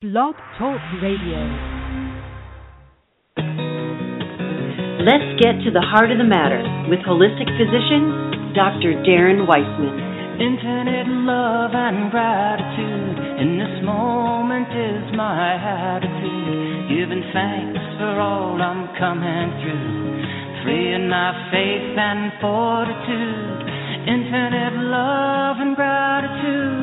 Blog Talk Radio. Let's get to the heart of the matter with holistic physician Dr. Darren Weissman. Infinite love and gratitude in this moment is my attitude. Giving thanks for all I'm coming through, freeing my faith and fortitude. Infinite love and gratitude move me with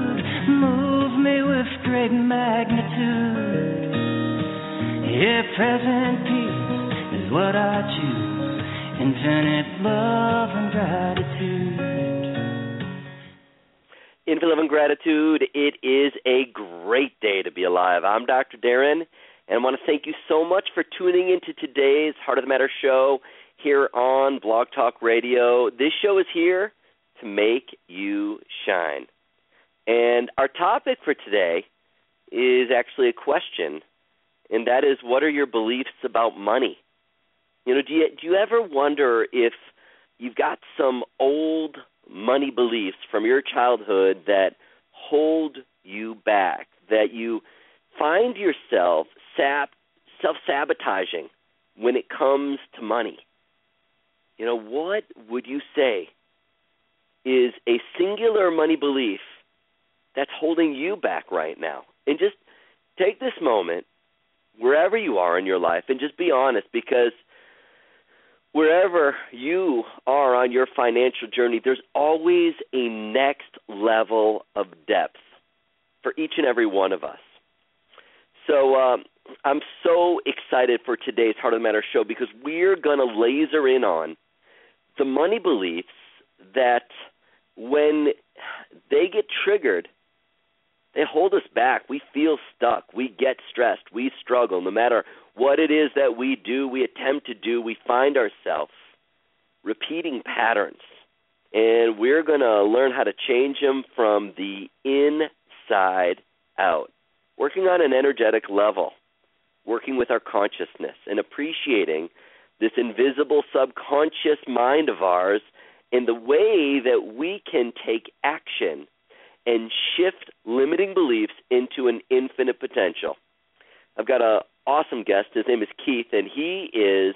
great magnitude. Yeah, present peace is what I choose. Infinite love and gratitude. Infinite love and gratitude. It is a great day to be alive. I'm Dr. Darren, and I want to thank you so much for tuning into today's Heart of the Matter show here on Blog Talk Radio. This show is here to make you shine. And our topic for today is actually a question, and that is what are your beliefs about money? You know, do you do you ever wonder if you've got some old money beliefs from your childhood that hold you back, that you find yourself sap, self-sabotaging when it comes to money? You know, what would you say is a singular money belief that's holding you back right now. And just take this moment, wherever you are in your life, and just be honest because wherever you are on your financial journey, there's always a next level of depth for each and every one of us. So um, I'm so excited for today's Heart of the Matter show because we're going to laser in on the money beliefs that when they get triggered, they hold us back. We feel stuck. We get stressed. We struggle. No matter what it is that we do, we attempt to do, we find ourselves repeating patterns. And we're going to learn how to change them from the inside out. Working on an energetic level, working with our consciousness, and appreciating this invisible subconscious mind of ours and the way that we can take action and shift limiting beliefs into an infinite potential. I've got an awesome guest. His name is Keith, and he is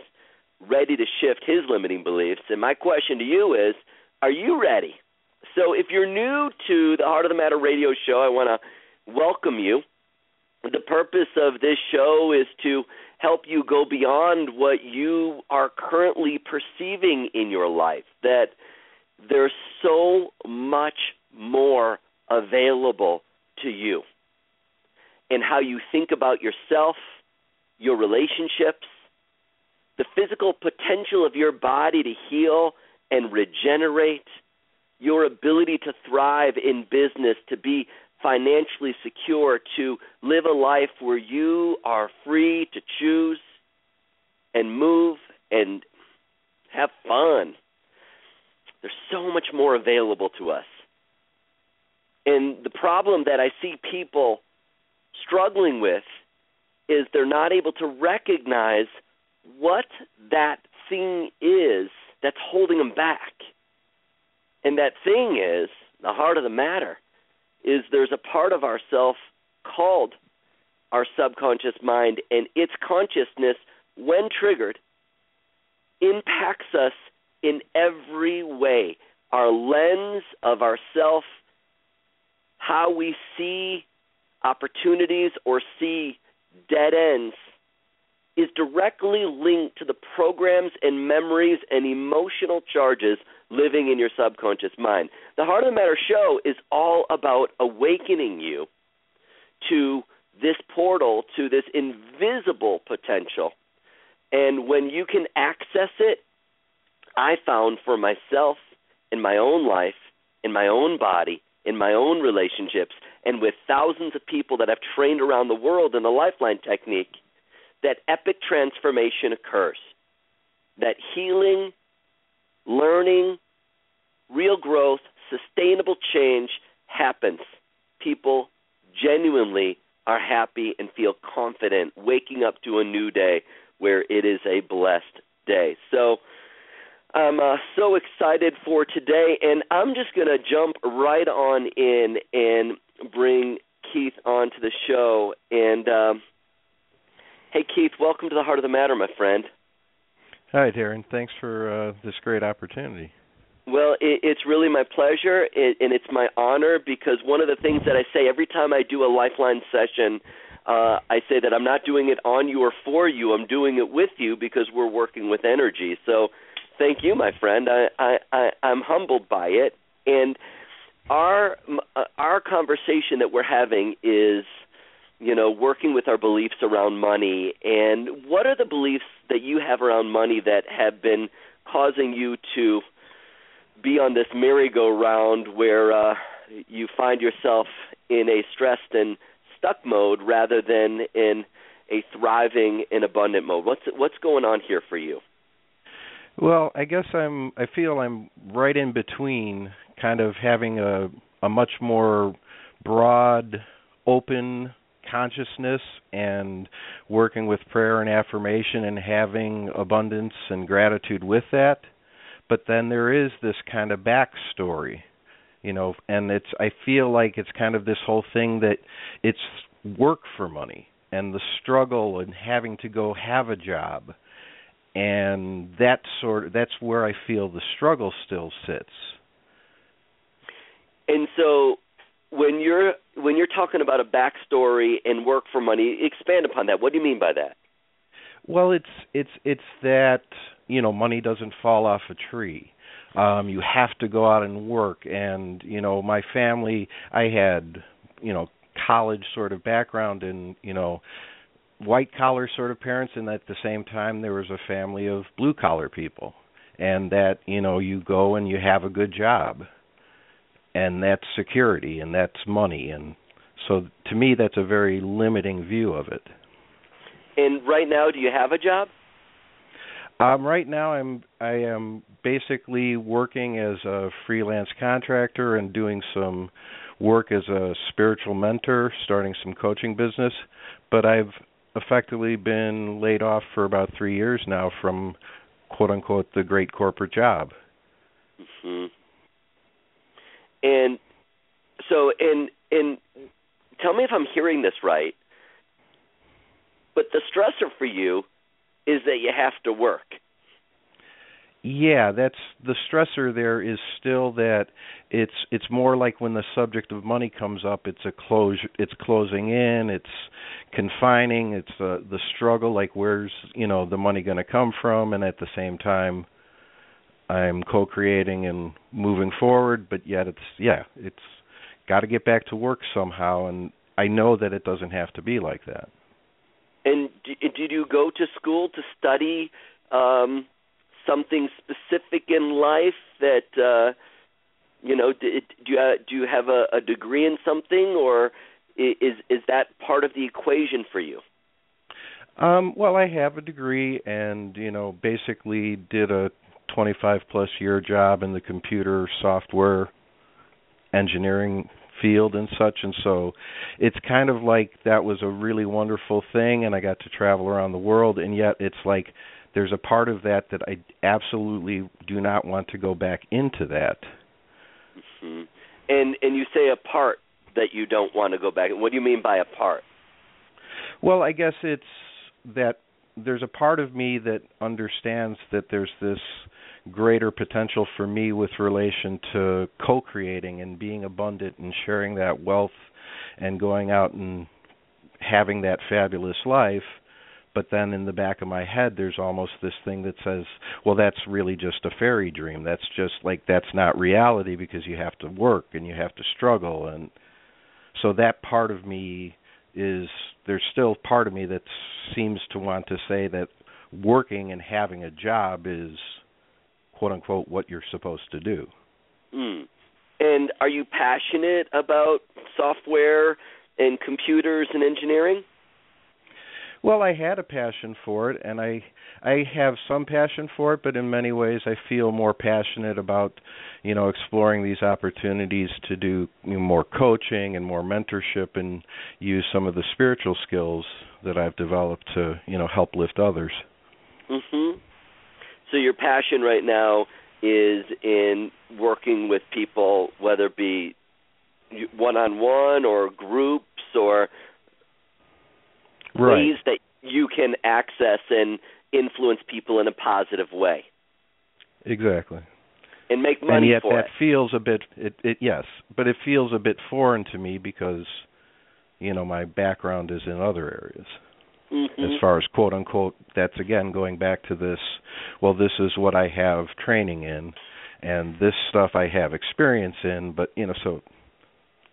ready to shift his limiting beliefs. And my question to you is Are you ready? So, if you're new to the Heart of the Matter radio show, I want to welcome you. The purpose of this show is to help you go beyond what you are currently perceiving in your life. That there's so much more available to you and how you think about yourself, your relationships, the physical potential of your body to heal and regenerate, your ability to thrive in business, to be financially secure, to live a life where you are free to choose and move and have fun. There's so much more available to us. And the problem that I see people struggling with is they're not able to recognize what that thing is that's holding them back. And that thing is, the heart of the matter, is there's a part of ourself called our subconscious mind, and its consciousness, when triggered, impacts us in every way. Our lens of ourself how we see opportunities or see dead ends is directly linked to the programs and memories and emotional charges living in your subconscious mind. The Heart of the Matter show is all about awakening you to this portal, to this invisible potential. And when you can access it, I found for myself in my own life, in my own body, in my own relationships and with thousands of people that I've trained around the world in the lifeline technique that epic transformation occurs. That healing, learning, real growth, sustainable change happens. People genuinely are happy and feel confident waking up to a new day where it is a blessed day. So, I'm uh, so excited for today, and I'm just going to jump right on in and bring Keith onto the show. And um, hey, Keith, welcome to the Heart of the Matter, my friend. Hi, Darren. Thanks for uh, this great opportunity. Well, it, it's really my pleasure, it, and it's my honor because one of the things that I say every time I do a Lifeline session, uh, I say that I'm not doing it on you or for you. I'm doing it with you because we're working with energy. So, thank you, my friend. I, I, I I'm humbled by it, and our uh, our conversation that we're having is you know working with our beliefs around money and what are the beliefs that you have around money that have been causing you to be on this merry-go-round where uh, you find yourself in a stressed and stuck mode rather than in a thriving and abundant mode. What's what's going on here for you? Well, I guess I'm I feel I'm right in between kind of having a a much more broad open consciousness and working with prayer and affirmation and having abundance and gratitude with that. But then there is this kind of backstory you know and it's i feel like it's kind of this whole thing that it's work for money and the struggle and having to go have a job and that sort of that's where i feel the struggle still sits. And so when you're when you're talking about a backstory and work for money expand upon that. What do you mean by that? Well it's it's it's that you know money doesn't fall off a tree. Um you have to go out and work. And you know my family i had you know college sort of background and you know white collar sort of parents and at the same time there was a family of blue collar people. And that you know you go and you have a good job. And that's security and that's money. And so to me that's a very limiting view of it. And right now do you have a job? Um, right now, I'm I am basically working as a freelance contractor and doing some work as a spiritual mentor, starting some coaching business. But I've effectively been laid off for about three years now from quote unquote the great corporate job. hmm And so, and and tell me if I'm hearing this right. But the stressor for you is that you have to work. Yeah, that's the stressor there is still that it's it's more like when the subject of money comes up it's a close it's closing in, it's confining, it's uh, the struggle like where's, you know, the money going to come from and at the same time I'm co-creating and moving forward, but yet it's yeah, it's got to get back to work somehow and I know that it doesn't have to be like that. And did you go to school to study um, something specific in life that uh, you know? Do, do you uh, do you have a, a degree in something, or is is that part of the equation for you? Um, well, I have a degree, and you know, basically did a 25 plus year job in the computer software engineering field and such and so it's kind of like that was a really wonderful thing and I got to travel around the world and yet it's like there's a part of that that I absolutely do not want to go back into that. Mm-hmm. And and you say a part that you don't want to go back. What do you mean by a part? Well, I guess it's that there's a part of me that understands that there's this greater potential for me with relation to co-creating and being abundant and sharing that wealth and going out and having that fabulous life but then in the back of my head there's almost this thing that says well that's really just a fairy dream that's just like that's not reality because you have to work and you have to struggle and so that part of me is there's still part of me that seems to want to say that working and having a job is quote unquote what you're supposed to do. Mm. And are you passionate about software and computers and engineering? Well, I had a passion for it and I I have some passion for it, but in many ways I feel more passionate about, you know, exploring these opportunities to do you know, more coaching and more mentorship and use some of the spiritual skills that I've developed to, you know, help lift others. Mhm. So your passion right now is in working with people, whether it be one on one or groups or right. ways that you can access and influence people in a positive way Exactly. and make money and yet for that it. feels a bit it, it yes, but it feels a bit foreign to me because you know my background is in other areas. Mhm. As far as quote unquote that's again going back to this well this is what I have training in and this stuff I have experience in, but you know so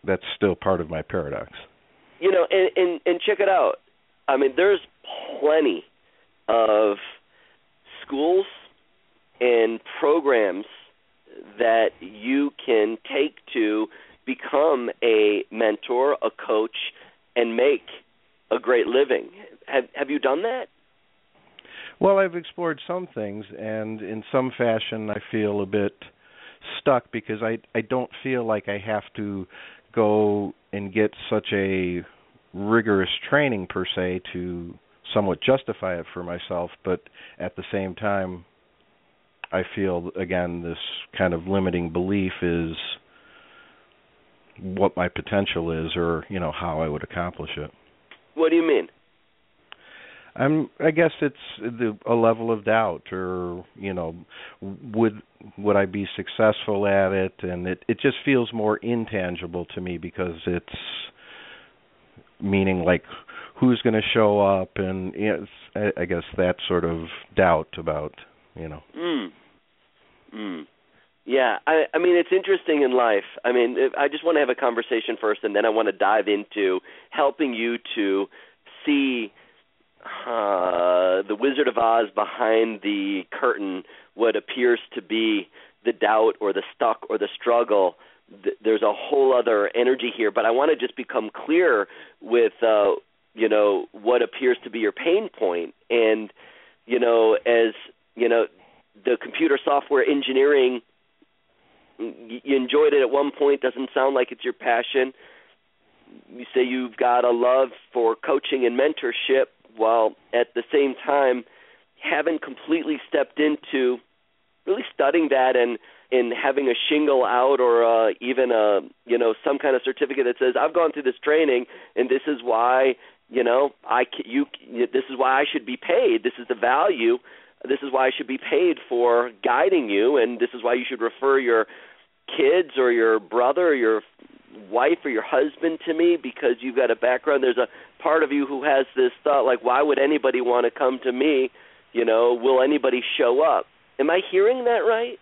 that's still part of my paradox. you know and and and check it out i mean there's plenty of schools and programs that you can take to become a mentor a coach and make a great living. Have have you done that? Well, I've explored some things, and in some fashion, I feel a bit stuck because I I don't feel like I have to go and get such a rigorous training per se to somewhat justify it for myself, but at the same time, I feel again this kind of limiting belief is what my potential is, or you know how I would accomplish it. what do you mean I'm I guess it's the a level of doubt or you know would would I be successful at it and it it just feels more intangible to me because it's meaning like who's going to show up and you know, I guess that sort of doubt about you know Mm. Mm. Yeah, I I mean it's interesting in life. I mean, I just want to have a conversation first and then I want to dive into helping you to see uh the Wizard of Oz behind the curtain what appears to be the doubt or the stuck or the struggle Th- there's a whole other energy here but I want to just become clear with uh you know what appears to be your pain point. And you know as you know the computer software engineering you enjoyed it at one point doesn't sound like it's your passion. You say you've got a love for coaching and mentorship while at the same time haven't completely stepped into really studying that and and having a shingle out or uh, even a you know some kind of certificate that says I've gone through this training and this is why you know I you this is why I should be paid. This is the value. This is why I should be paid for guiding you and this is why you should refer your kids or your brother or your wife or your husband to me because you've got a background. There's a part of you who has this thought like why would anybody want to come to me? You know will anybody show up am i hearing that right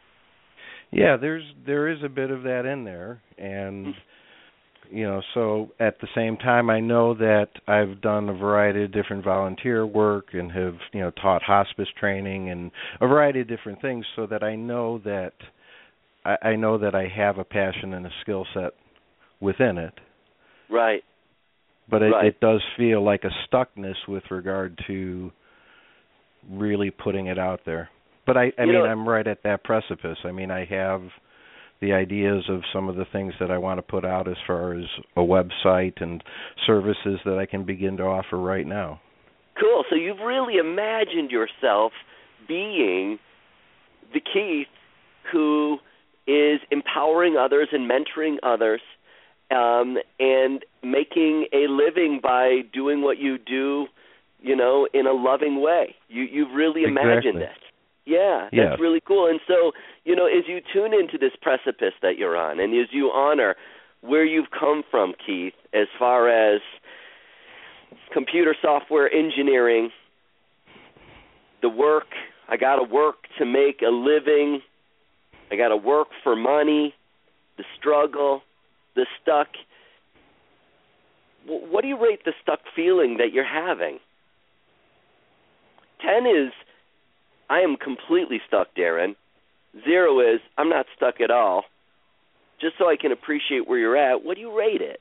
yeah there's there is a bit of that in there and you know so at the same time i know that i've done a variety of different volunteer work and have you know taught hospice training and a variety of different things so that i know that i, I know that i have a passion and a skill set within it right but it, Right. it does feel like a stuckness with regard to really putting it out there. But I, I You mean, know- I'm right at that precipice. I mean, I have the ideas of some of the things that I want to put out as far as a website and services that I can begin to offer right now. cool so you've really imagined yourself being the keith who is empowering others and mentoring others um and making a living by doing what you do you know in a loving way you you've really imagined Exactly. it yeah Yes. that's really cool. And so you know as you tune into this precipice that you're on and as you honor where you've come from keith as far as computer software engineering the work i got to work to make a living. I got to work for money the struggle the stuck. What do you rate the stuck feeling that you're having? 10 is i am completely stuck darren 0 is i'm not stuck at all just so i can appreciate where you're at what do you rate it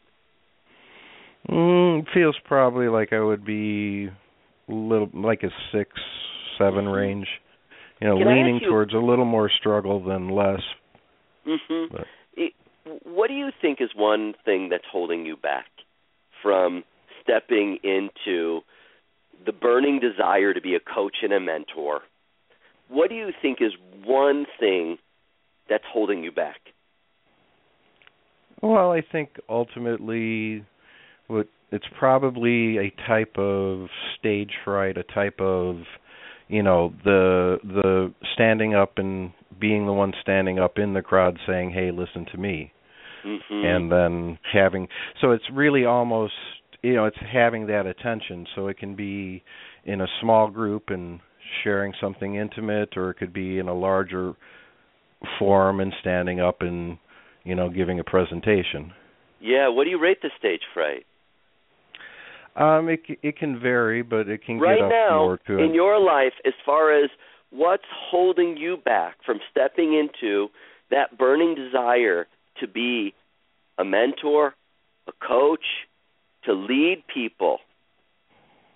Mm, feels probably like I would be little like a six, seven range. You know, Can leaning you- towards a little more struggle than less. Mhm. It, what do you think is one thing that's holding you back from stepping into the burning desire to be a coach and a mentor? What do you think is one thing that's holding you back? Well, I think ultimately, what it's probably a type of stage fright, a type of you know the the standing up and being the one standing up in the crowd saying, "Hey, listen to me," mm-hmm. and then having so it's really almost you know it's having that attention. So it can be in a small group and sharing something intimate, or it could be in a larger forum and standing up and you know giving a presentation. Yeah, what do you rate the stage fright? Um, it it can vary, but it can right get up now more to in it. your life as far as what's holding you back from stepping into that burning desire to be a mentor, a coach, to lead people.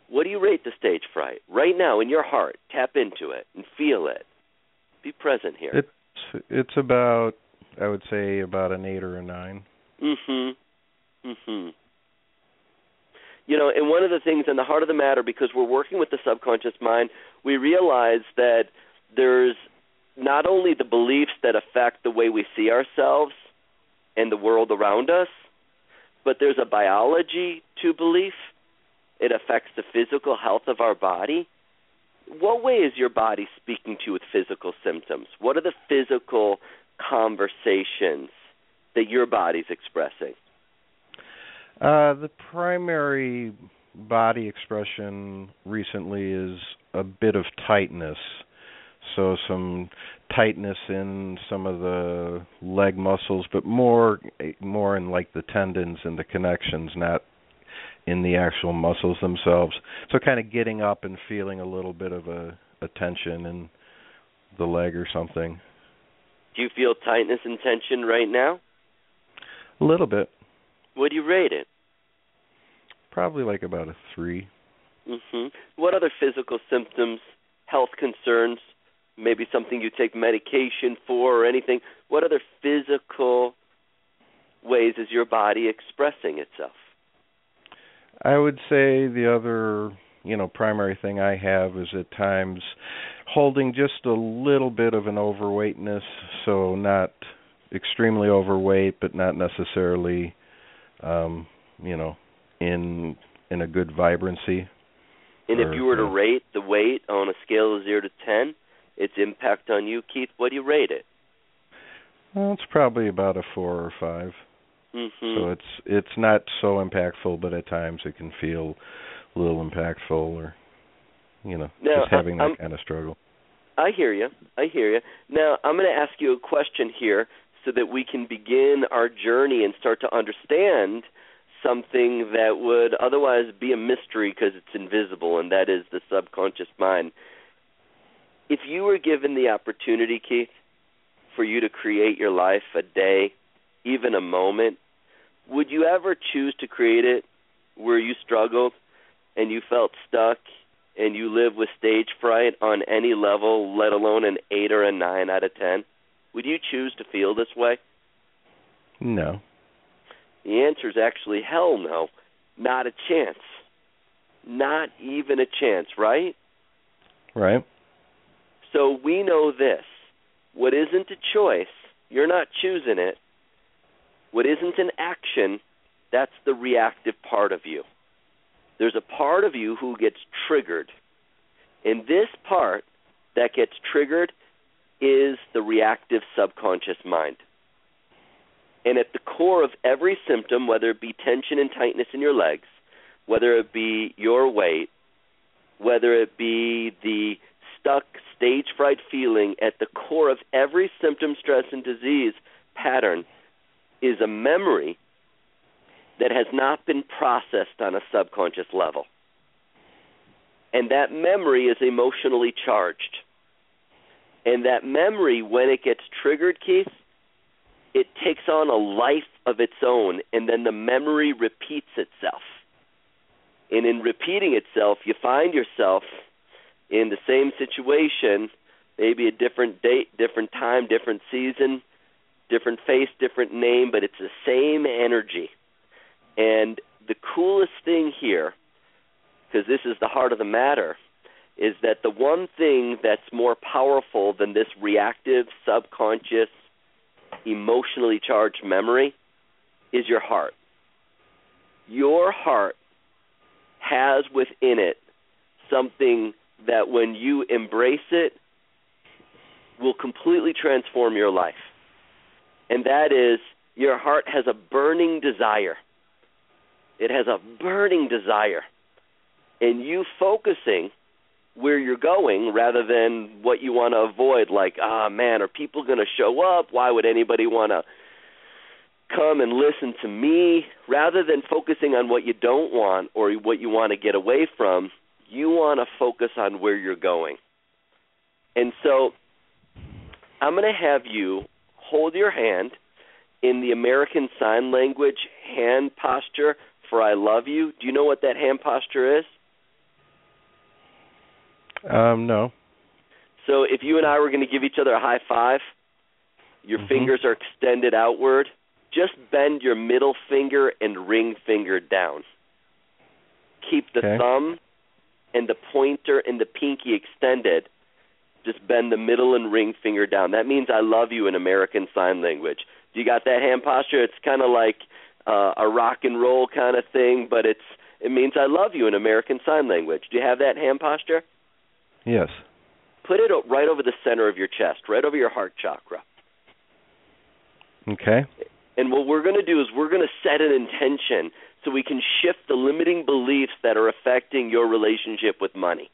What do you rate the stage fright right now in your heart? Tap into it and feel it. Be present here. It's it's about I would say about an eight or a nine. Mhm. Mhm. You know, and one of the things in the heart of the matter, because we're working with the subconscious mind, we realize that there's not only the beliefs that affect the way we see ourselves and the world around us, but there's a biology to belief. It affects the physical health of our body. What way is your body speaking to you with physical symptoms? What are the physical conversations that your body's expressing? Uh, the primary body expression recently is a bit of tightness. So some tightness in some of the leg muscles, but more more in like the tendons and the connections, not in the actual muscles themselves. So kind of getting up and feeling a little bit of a, a tension in the leg or something. Do you feel tightness and tension right now? A little bit. What do you rate it? Probably like about a three. Mhm. What other physical symptoms, health concerns, maybe something you take medication for or anything? What other physical ways is your body expressing itself? I would say the other, you know, primary thing I have is at times holding just a little bit of an overweightness, so not extremely overweight, but not necessarily, um, you know, in in a good vibrancy. And or, if you were to uh, rate the weight on a scale of zero to ten, its impact on you, Keith, what do you rate it? Well, it's probably about a four or five. Mhm. So it's it's not so impactful, but at times it can feel a little impactful, or you know, Now, just having that I'm- kind of struggle. I hear you. I hear you. Now, I'm going to ask you a question here so that we can begin our journey and start to understand something that would otherwise be a mystery because it's invisible, and that is the subconscious mind. If you were given the opportunity, Keith, for you to create your life a day, even a moment, would you ever choose to create it where you struggled and you felt stuck and you live with stage fright on any level, let alone an 8 or a 9 out of 10? Would you choose to feel this way? No. The answer is actually hell no. Not a chance. Not even a chance, right? Right. So we know this. What isn't a choice, you're not choosing it. What isn't an action, that's the reactive part of you. There's a part of you who gets triggered. And this part that gets triggered is the reactive subconscious mind. And at the core of every symptom, whether it be tension and tightness in your legs, whether it be your weight, whether it be the stuck stage fright feeling, at the core of every symptom, stress, and disease pattern is a memory that has not been processed on a subconscious level. And that memory is emotionally charged. And that memory, when it gets triggered, Keith, it takes on a life of its own, and then the memory repeats itself. And in repeating itself, you find yourself in the same situation, maybe a different date, different time, different season, different face, different name, but it's the same energy. And the coolest thing here, because this is the heart of the matter, is that the one thing that's more powerful than this reactive, subconscious, emotionally charged memory is your heart. Your heart has within it something that when you embrace it will completely transform your life. And that is your heart has a burning desire. It has a burning desire. And you focusing where you're going rather than what you want to avoid like ah oh, man are people going to show up why would anybody want to come and listen to me rather than focusing on what you don't want or what you want to get away from you want to focus on where you're going and so i'm going to have you hold your hand in the american sign language hand posture for i love you do you know what that hand posture is um, no. So if you and I were going to give each other a high five, your mm-hmm. fingers are extended outward. Just bend your middle finger and ring finger down. Keep the okay. thumb and the pointer and the pinky extended. Just bend the middle and ring finger down. That means I love you in American Sign Language. Do you got that hand posture? It's kind of like uh, a rock and roll kind of thing, but it's it means I love you in American Sign Language. Do you have that hand posture? Yes. Put it right over the center of your chest, right over your heart chakra. Okay. And what we're going to do is we're going to set an intention so we can shift the limiting beliefs that are affecting your relationship with money.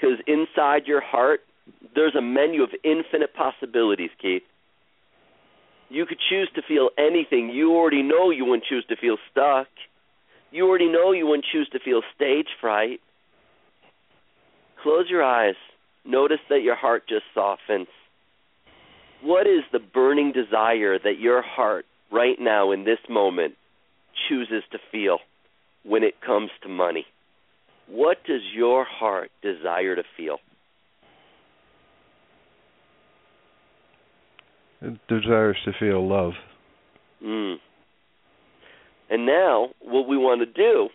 Because inside your heart, there's a menu of infinite possibilities, Keith. You could choose to feel anything. You already know you wouldn't choose to feel stuck. You already know you wouldn't choose to feel stage fright. Close your eyes. Notice that your heart just softens. What is the burning desire that your heart, right now in this moment, chooses to feel when it comes to money? What does your heart desire to feel? It desires to feel love. Mm. And now, what we want to do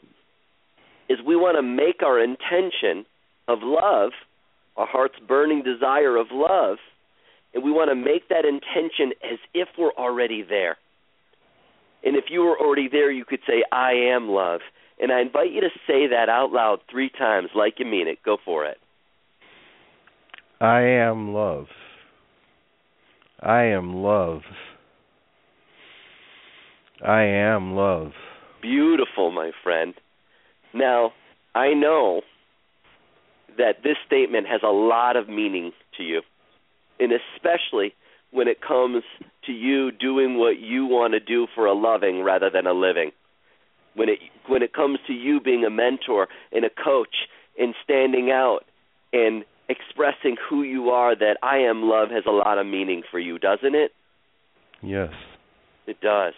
is we want to make our intention of love, our heart's burning desire of love, and we want to make that intention as if we're already there. And if you were already there, you could say, I am love. And I invite you to say that out loud three times like you mean it. Go for it. I am love. I am love. I am love. Beautiful, my friend. Now, I know that this statement has a lot of meaning to you, and especially when it comes to you doing what you want to do for a loving rather than a living. When it when it comes to you being a mentor and a coach and standing out and expressing who you are that I am love has a lot of meaning for you, doesn't it? Yes. It does.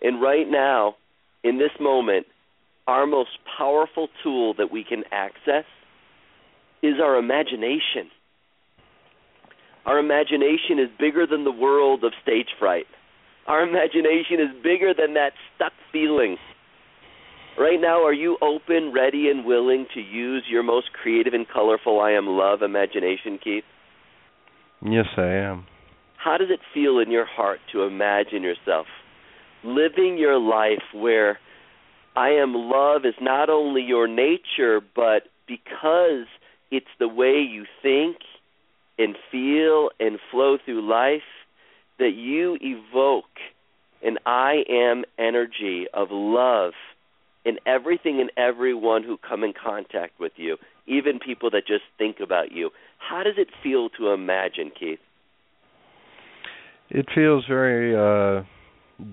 And right now, in this moment, our most powerful tool that we can access is our imagination. Our imagination is bigger than the world of stage fright. Our imagination is bigger than that stuck feeling. Right now, are you open, ready, and willing to use your most creative and colorful I am love imagination, Keith? Yes, I am. How does it feel in your heart to imagine yourself living your life where I am love is not only your nature, but because it's the way you think and feel and flow through life that you evoke an I am energy of love in everything and everyone who come in contact with you, even people that just think about you. How does it feel to imagine, Keith? It feels very uh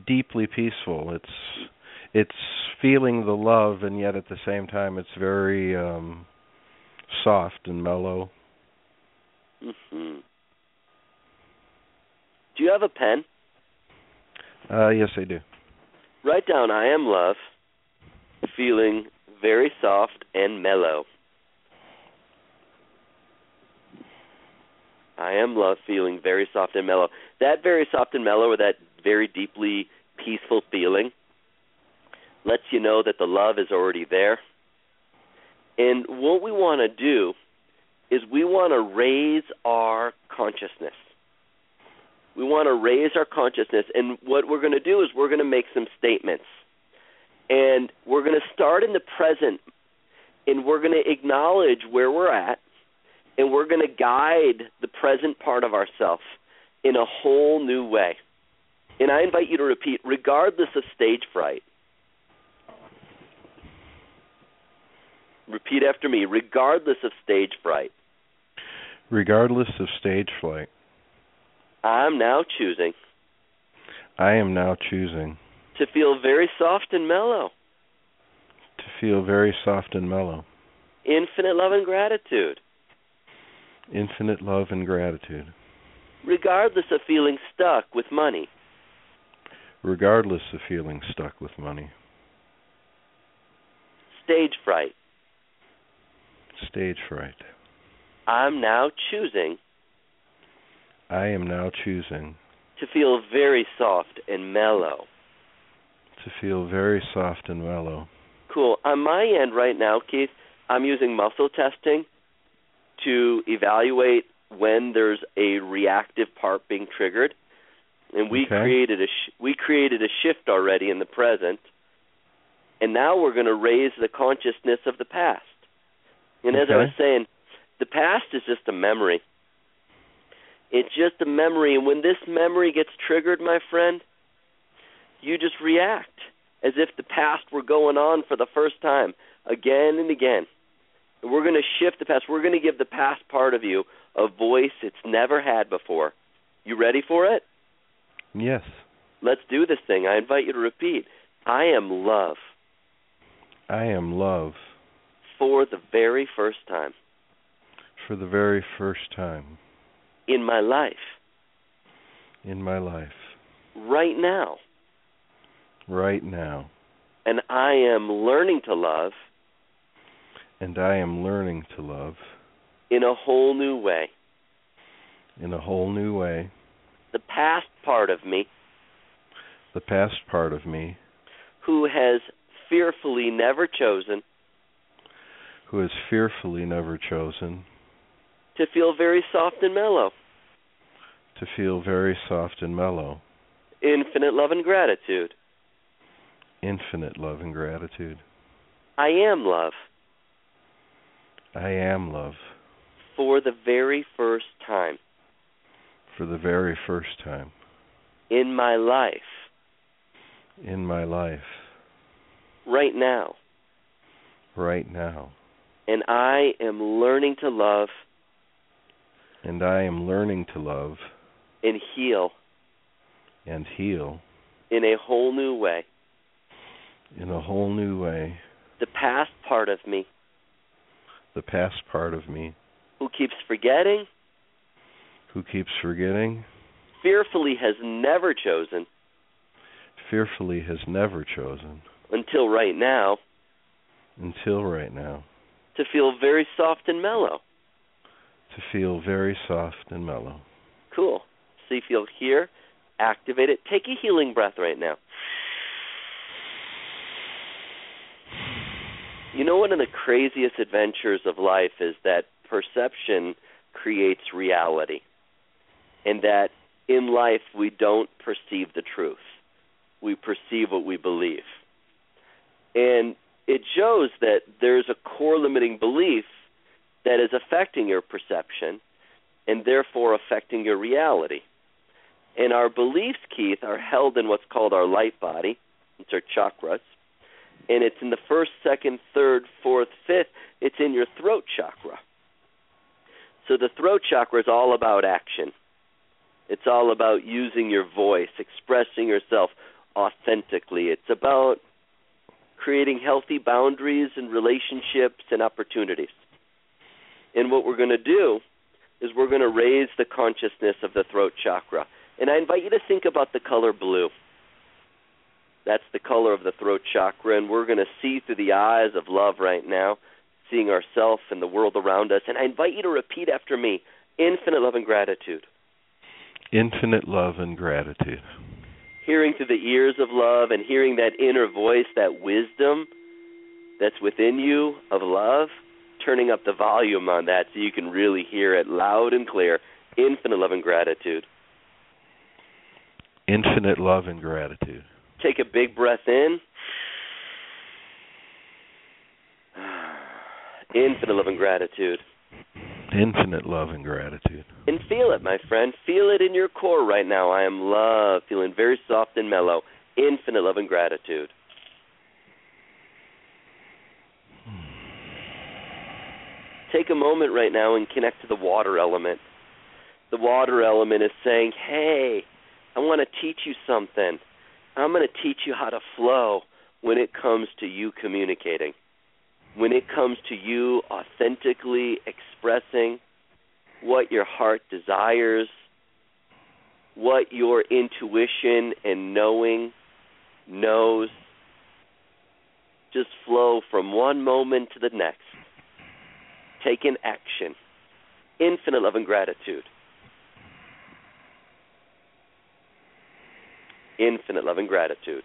deeply peaceful. It's it's feeling the love and yet at the same time it's very um soft and mellow. Mhm. Do you have a pen? Uh yes, I do. Write down I am love, feeling very soft and mellow. I am love, feeling very soft and mellow. That very soft and mellow, or that very deeply peaceful feeling, lets you know that the love is already there and what we want to do is we want to raise our consciousness. We want to raise our consciousness, and what we're going to do is we're going to make some statements. And we're going to start in the present and we're going to acknowledge where we're at and we're going to guide the present part of ourselves in a whole new way. And I invite you to repeat, regardless of stage fright. Repeat after me, regardless of stage fright. Regardless of stage fright. I'm now choosing. I am now choosing. To feel very soft and mellow. To feel very soft and mellow. Infinite love and gratitude. Infinite love and gratitude. Regardless of feeling stuck with money. Regardless of feeling stuck with money. Stage fright. Stage fright. I'm now choosing. I am now choosing. To feel very soft and mellow. To feel very soft and mellow. Cool. On my end right now, Keith, I'm using muscle testing to evaluate when there's a reactive part being triggered, and we Okay. created a sh- we created a shift already in the present, and now we're going to raise the consciousness of the past. And as I was saying, the past is just a memory. It's just a memory, and when this memory gets triggered, my friend, you just react as if the past were going on for the first time, again and again. And we're going to shift the past. We're going to give the past part of you a voice it's never had before. You ready for it? Yes. Let's do this thing. I invite you to repeat. I am love I am love for the very first time for the very first time in my life, in my life, right now. Right now. And I am learning to love And I am learning to love in a whole new way. in a whole new way. The past part of me The past part of me, who has fearfully never chosen who has fearfully never chosen to feel very soft and mellow, to feel very soft and mellow, infinite love and gratitude. Infinite love and gratitude. I am love. I am love. For the very first time. For the very first time. In my life, in my life, right now. right now. And I am learning to love. And I am learning to love. And heal. And heal. In a whole new way. In a whole new way The past part of me the past part of me who keeps forgetting, who keeps forgetting, fearfully has never chosen fearfully has never chosen until right now until right now to feel very soft and mellow. to feel very soft and mellow. Cool. So you feel here, activate it. Take a healing breath right now. You know, one of the craziest adventures of life is that perception creates reality, and that in life we don't perceive the truth. We perceive what we believe. And it shows that there's a core limiting belief that is affecting your perception and therefore affecting your reality. And our beliefs, Keith, are held in what's called our light body. It's our chakras. And it's in the first, second, third, fourth, fifth. It's in your throat chakra. So the throat chakra is all about action. It's all about using your voice, expressing yourself authentically. It's about creating healthy boundaries and relationships and opportunities. And what we're going to do is we're going to raise the consciousness of the throat chakra. And I invite you to think about the color blue. That's the color of the throat chakra, and we're going to see through the eyes of love right now, seeing ourselves and the world around us. And I invite you to repeat after me infinite love and gratitude. Infinite love and gratitude. Hearing through the ears of love and hearing that inner voice, that wisdom that's within you of love, turning up the volume on that so you can really hear it loud and clear. Infinite love and gratitude. Infinite love and gratitude. Take a big breath in. Infinite love and gratitude. Infinite love and gratitude. And feel it, my friend. Feel it in your core right now. I am love, feeling very soft and mellow. Infinite love and gratitude. Take a moment right now and connect to the water element. The water element is saying, Hey, I want to teach you something. I'm going to teach you how to flow when it comes to you communicating, when it comes to you authentically expressing what your heart desires, what your intuition and knowing knows. Just flow from one moment to the next. Take an action. Infinite love and gratitude. Infinite love and gratitude.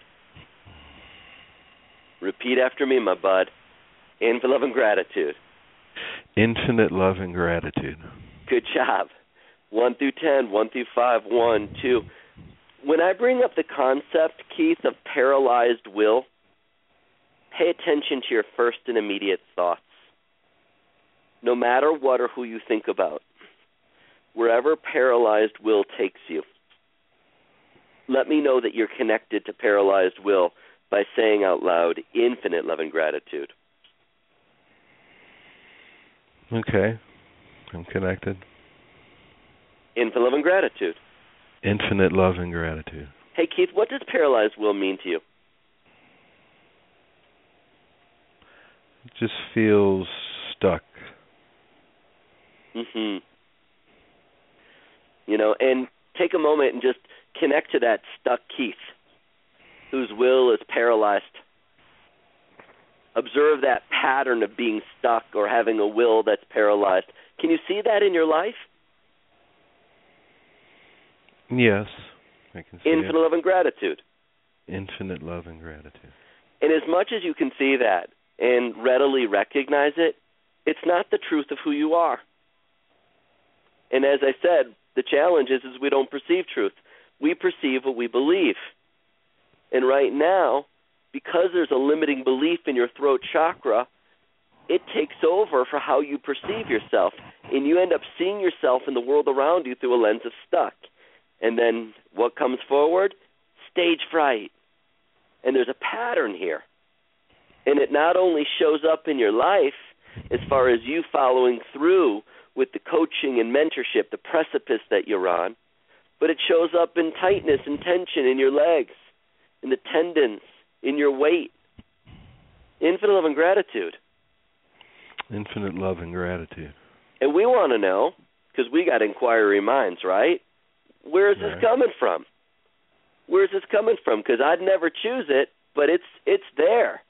Repeat after me, my bud. Infinite love and gratitude. Infinite love and gratitude. Good job. One through ten, one through five, one, two. When I bring up the concept, Keith, of paralyzed will, pay attention to your first and immediate thoughts. No matter what or who you think about, wherever paralyzed will takes you, let me know that you're connected to paralyzed will by saying out loud infinite love and gratitude. Okay. I'm connected. Infinite love and gratitude. Infinite love and gratitude. Hey, Keith, what does paralyzed will mean to you? It just feels stuck. Mhm. You know, and take a moment and just connect to that stuck Keith whose will is paralyzed. Observe that pattern of being stuck or having a will that's paralyzed. Can you see that in your life? Yes, I can see Infinite it. love and gratitude. Infinite love and gratitude. And as much as you can see that and readily recognize it, it's not the truth of who you are. And as I said, the challenge is, is we don't perceive truth. We perceive what we believe. And right now, because there's a limiting belief in your throat chakra, it takes over for how you perceive yourself. And you end up seeing yourself in the world around you through a lens of stuck. And then what comes forward? Stage fright. And there's a pattern here. And it not only shows up in your life as far as you following through with the coaching and mentorship, the precipice that you're on, but it shows up in tightness and tension in your legs, in the tendons, in your weight. Infinite love and gratitude. Infinite love and gratitude. And we want to know, because we got inquiry minds, right? Where is this Right. coming from? Where is this coming from? Because I'd never choose it, but it's it's there.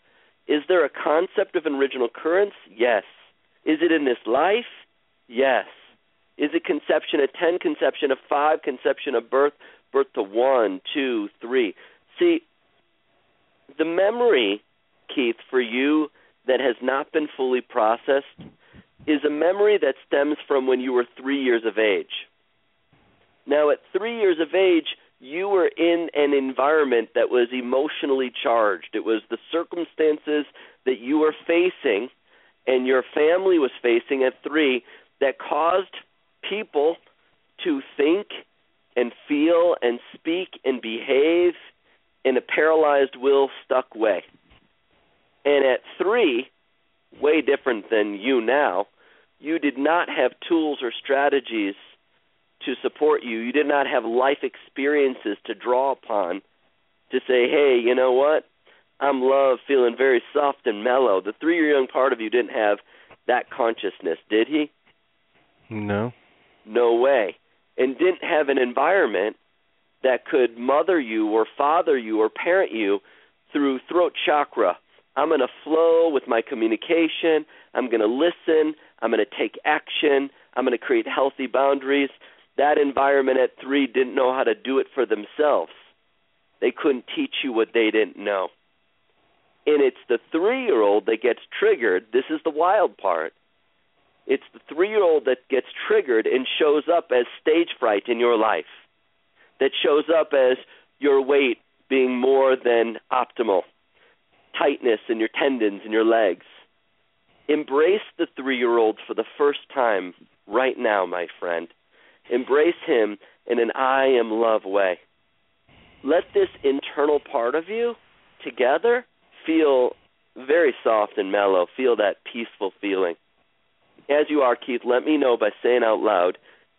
Is there a concept of an original occurrence? Yes. Is it in this life? Yes. Is it conception of ten, conception of five, conception of birth, birth to one, two, three? See, the memory, Keith, for you that has not been fully processed is a memory that stems from when you were three years of age. Now, at three years of age, you were in an environment that was emotionally charged. It was the circumstances that you were facing and your family was facing at three that caused people to think and feel and speak and behave in a paralyzed will stuck way. And at three, way different than you now, you did not have tools or strategies to support you. You did not have life experiences to draw upon to say, hey, you know what? I'm love, feeling very soft and mellow. The three year young part of you didn't have that consciousness, did he? No. No way. And didn't have an environment that could mother you or father you or parent you through throat chakra. I'm going to flow with my communication. I'm going to listen. I'm going to take action. I'm going to create healthy boundaries. That environment at three didn't know how to do it for themselves. They couldn't teach you what they didn't know. And it's the three year old that gets triggered. This is the wild part. It's the three year old that gets triggered and shows up as stage fright in your life, that shows up as your weight being more than optimal, tightness in your tendons and your legs. Embrace the three year old for the first time right now, my friend. Embrace him in an I am love way. Let this internal part of you together feel very soft and mellow. Feel that peaceful feeling. As you are, Keith, let me know by saying out loud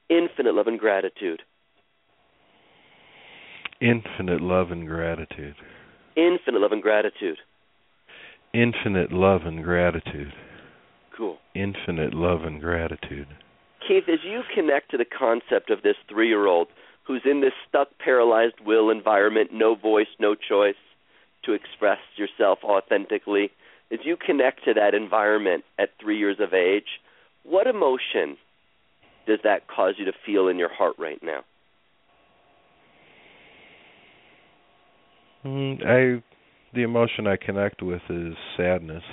infinite love and gratitude. Infinite love and gratitude. Infinite love and gratitude. Infinite love and gratitude. Cool. Infinite love and gratitude. Keith, as you connect to the concept of this three year old who's in this stuck, paralyzed will environment, no voice, no choice to express yourself authentically, as you connect to that environment at three years of age, what emotion does that cause you to feel in your heart right now? Mm, I the emotion I connect with is sadness.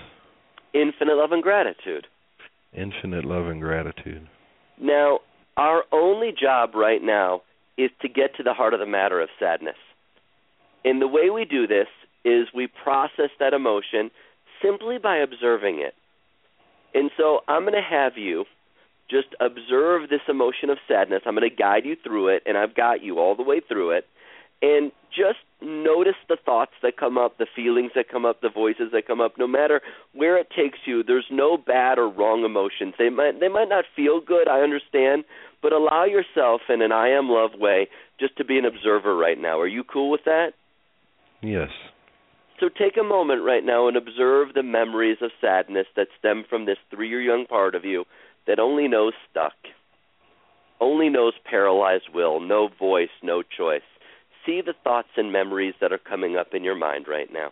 Infinite love and gratitude. Infinite love and gratitude. Now, our only job right now is to get to the heart of the matter of sadness. And the way we do this is we process that emotion simply by observing it. And so I'm going to have you just observe this emotion of sadness. I'm going to guide you through it, and I've got you all the way through it. And just notice the thoughts that come up, the feelings that come up, the voices that come up. No matter where it takes you, there's no bad or wrong emotions. They might they might not feel good, I understand, but allow yourself in an I am love way just to be an observer right now. Are you cool with that? Yes. So take a moment right now and observe the memories of sadness that stem from this three year young part of you that only knows stuck, only knows paralyzed will, no voice, no choice see the thoughts and memories that are coming up in your mind right now.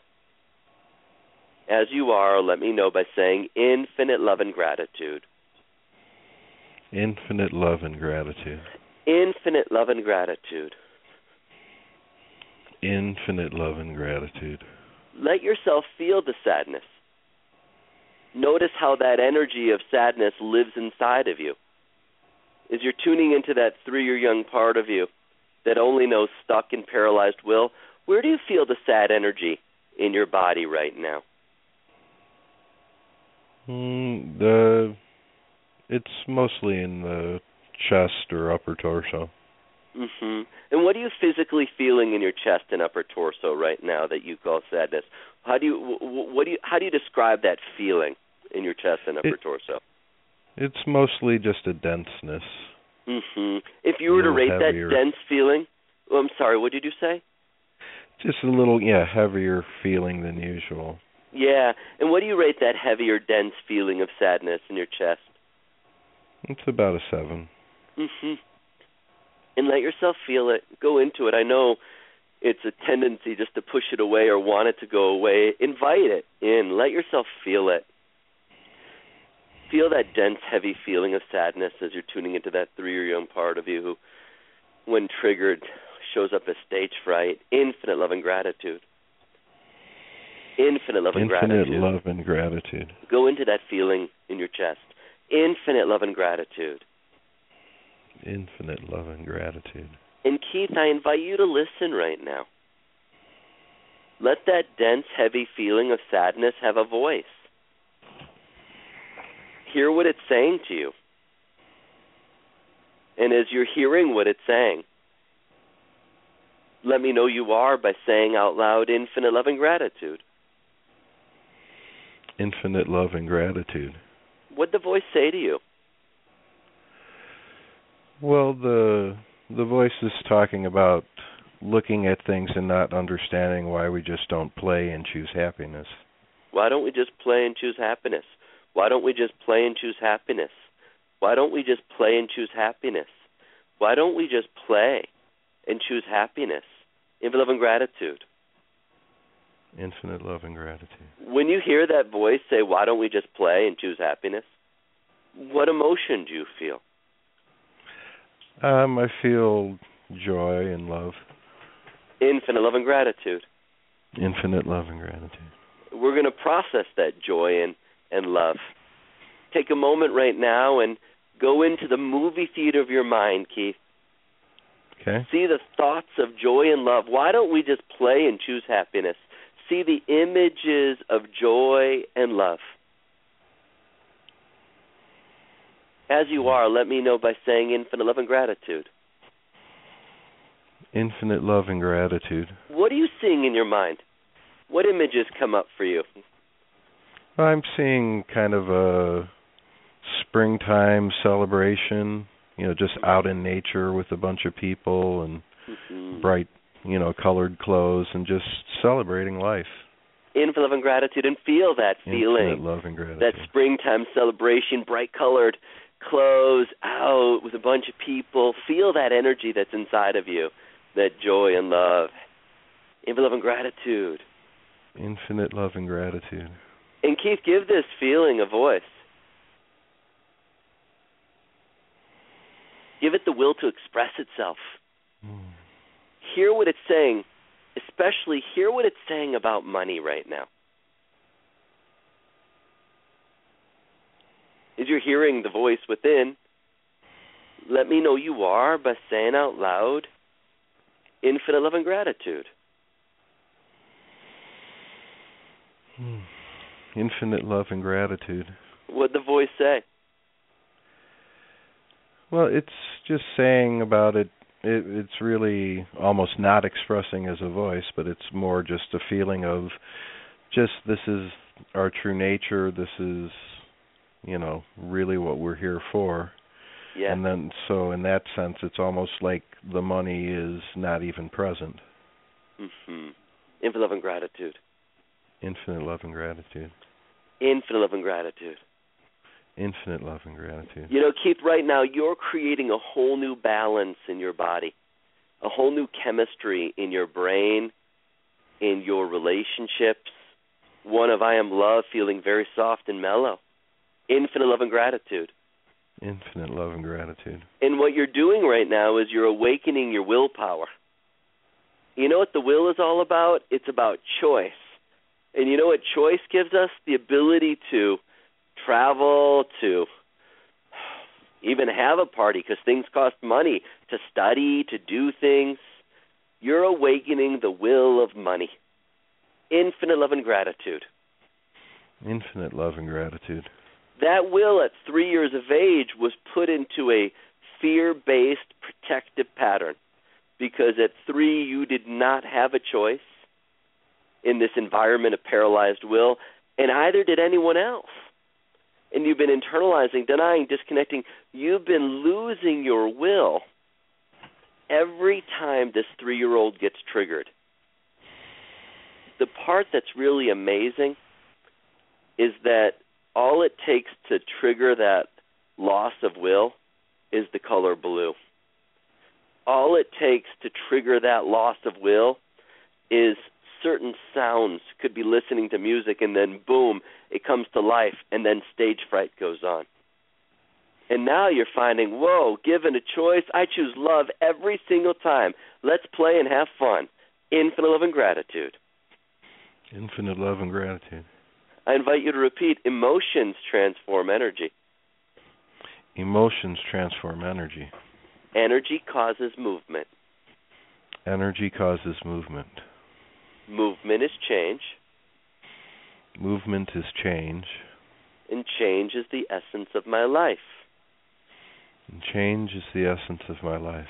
As you are, let me know by saying infinite love and gratitude. Infinite love and gratitude. Infinite love and gratitude. Infinite love and gratitude. Let yourself feel the sadness. Notice how that energy of sadness lives inside of you. As you're tuning into that three year young part of you, that only knows stuck and paralyzed will, where do you feel the sad energy in your body right now? Mm, the it's mostly in the chest or upper torso. Mhm. And what are you physically feeling in your chest and upper torso right now that you call sadness? How do you what do you how do you describe that feeling in your chest and upper it, torso? It's mostly just a denseness. Mhm. If you were to rate heavier. that dense feeling, oh, I'm sorry, what did you say? Just a little, yeah, heavier feeling than usual. Yeah. And what do you rate that heavier, dense feeling of sadness in your chest? It's about a seven. Mhm. And let yourself feel it. Go into it. I know it's a tendency just to push it away or want it to go away. Invite it in. Let yourself feel it feel that dense, heavy feeling of sadness as you're tuning into that three year old part of you who, when triggered, shows up as stage fright. Infinite love and gratitude. Infinite love and Infinite gratitude. love and gratitude. Go into that feeling in your chest. Infinite love and gratitude. Infinite love and gratitude. And Keith, I invite you to listen right now. Let that dense, heavy feeling of sadness have a voice hear what it's saying to you. And as you're hearing what it's saying, let me know you are by saying out loud infinite love and gratitude. Infinite love and gratitude. What'd the voice say to you? Well, the the voice is talking about looking at things and not understanding why we just don't play and choose happiness. Why don't we just play and choose happiness? Why don't we just play and choose happiness? Why don't we just play and choose happiness? Why don't we just play and choose happiness? Infinite love and gratitude. Infinite love and gratitude. When you hear that voice say, Why don't we just play and choose happiness? What emotion do you feel? Um, I feel joy and love. Infinite love and gratitude. Infinite love and gratitude. We're going to process that joy and and love. Take a moment right now and go into the movie theater of your mind, Keith. Okay. See the thoughts of joy and love. Why don't we just play and choose happiness? See the images of joy and love. As you are, let me know by saying infinite love and gratitude. Infinite love and gratitude. What are you seeing in your mind? What images come up for you? I'm seeing kind of a springtime celebration, you know, just out in nature with a bunch of people and mm-hmm. bright, you know, colored clothes and just celebrating life. Infinite love and gratitude and feel that feeling. Infinite love and gratitude. That springtime celebration, bright colored clothes, out with a bunch of people. Feel that energy that's inside of you, that joy and love. Infinite love and gratitude. Infinite love and gratitude. And Keith, give this feeling a voice. Give it the will to express itself. Mm. Hear what it's saying, especially hear what it's saying about money right now. As you're hearing the voice within, let me know you are by saying out loud infinite love and gratitude. Hmm. Infinite love and gratitude. What'd the voice say? Well, it's just saying about it, it. It's really almost not expressing as a voice, but it's more just a feeling of just this is our true nature. This is, you know, really what we're here for. Yeah. And then, so in that sense, it's almost like the money is not even present. Mm-hmm. Infinite love and gratitude. Infinite love and gratitude. Infinite love and gratitude. Infinite love and gratitude. You know, Keith, right now you're creating a whole new balance in your body, a whole new chemistry in your brain, in your relationships. One of I am love, feeling very soft and mellow. Infinite love and gratitude. Infinite love and gratitude. And what you're doing right now is you're awakening your willpower. You know what the will is all about? It's about choice. And you know what choice gives us? The ability to travel, to even have a party because things cost money to study, to do things. You're awakening the will of money. Infinite love and gratitude. Infinite love and gratitude. That will at three years of age was put into a fear based protective pattern because at three you did not have a choice in this environment of paralyzed will, and either did anyone else and you've been internalizing, denying, disconnecting, you've been losing your will every time this three year old gets triggered. The part that's really amazing is that all it takes to trigger that loss of will is the color blue. All it takes to trigger that loss of will is certain sounds. Could be listening to music and then boom it comes to life and then stage fright goes on. And now you're finding whoa given a choice i choose love every single time. Let's play and have fun. Infinite love and gratitude. Infinite love and gratitude i invite you to repeat emotions transform energy emotions transform energy energy causes movement energy causes movement Movement is change. Movement is change. And change is the essence of my life. And change is the essence of my life.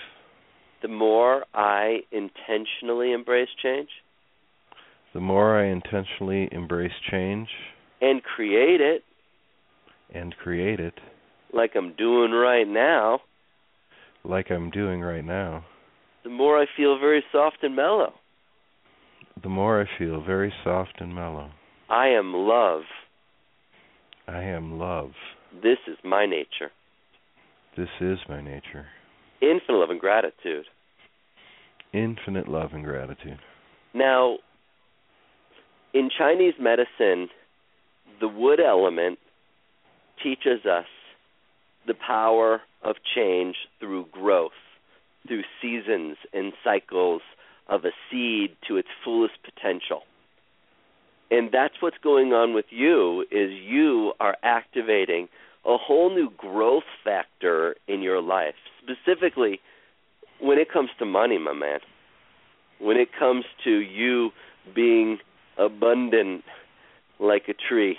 The more I intentionally embrace change, the more I intentionally embrace change and create it, and create it, like I'm doing right now, like I'm doing right now, the more I feel very soft and mellow the more I feel very soft and mellow. I am love. I am love. This is my nature. This is my nature. Infinite love and gratitude. Infinite love and gratitude. Now, in Chinese medicine, the wood element teaches us the power of change through growth, through seasons and cycles of a seed to its fullest potential. And that's what's going on with you is you are activating a whole new growth factor in your life. Specifically when it comes to money, my man. When it comes to you being abundant like a tree,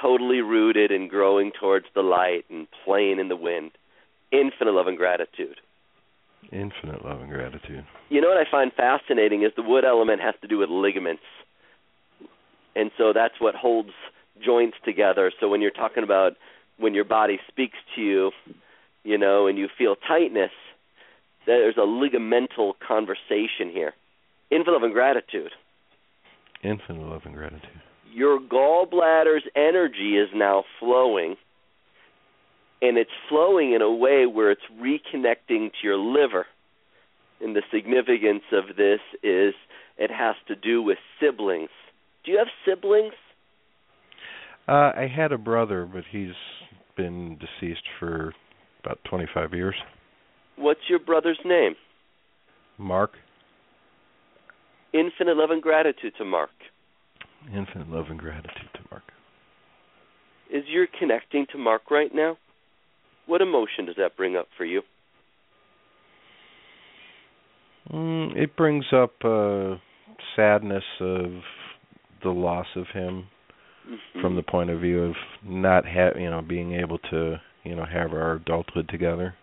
totally rooted and growing towards the light and playing in the wind. Infinite love and gratitude. Infinite love and gratitude. You know what I find fascinating is the wood element has to do with ligaments. And so that's what holds joints together. So when you're talking about when your body speaks to you, you know, and you feel tightness, there's a ligamental conversation here. Infinite love and gratitude. Infinite love and gratitude. Your gallbladder's energy is now flowing, and it's flowing in a way where it's reconnecting to your liver. And the significance of this is it has to do with siblings. Do you have siblings? Uh, I had a brother, but he's been deceased for about 25 years. What's your brother's name? Mark. Infinite love and gratitude to Mark. Infinite love and gratitude to Mark. Is you're connecting to Mark right now? What emotion does that bring up for you? Mm, it brings up uh, sadness of the loss of him mm-hmm. from the point of view of not ha- you know being able to you know have our adulthood together.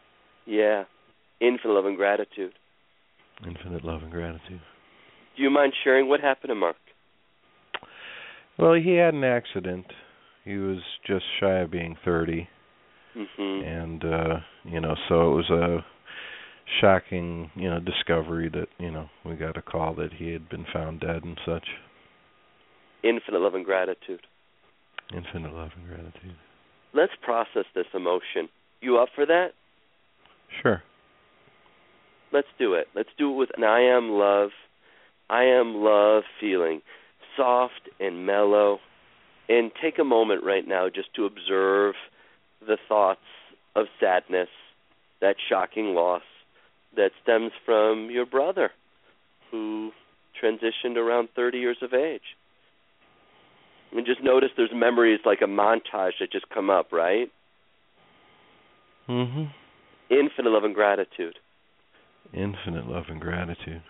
Yeah, infinite love and gratitude. Infinite love and gratitude. Do you mind sharing what happened to Mark? Well, he had an accident. He was just shy of being 30. Mm-hmm. And uh, you know, so it was a shocking, you know, discovery that, you know, we got a call that he had been found dead and such. Infinite love and gratitude. Infinite love and gratitude. Let's process this emotion. You up for that? Sure. Let's do it. Let's do it with an I am love. I am love feeling soft and mellow. And take a moment right now just to observe the thoughts of sadness, that shocking loss that stems from your brother who transitioned around 30 years of age. And just notice there's memories like a montage that just come up, right? Mhm. Infinite love and gratitude. Infinite love and gratitude.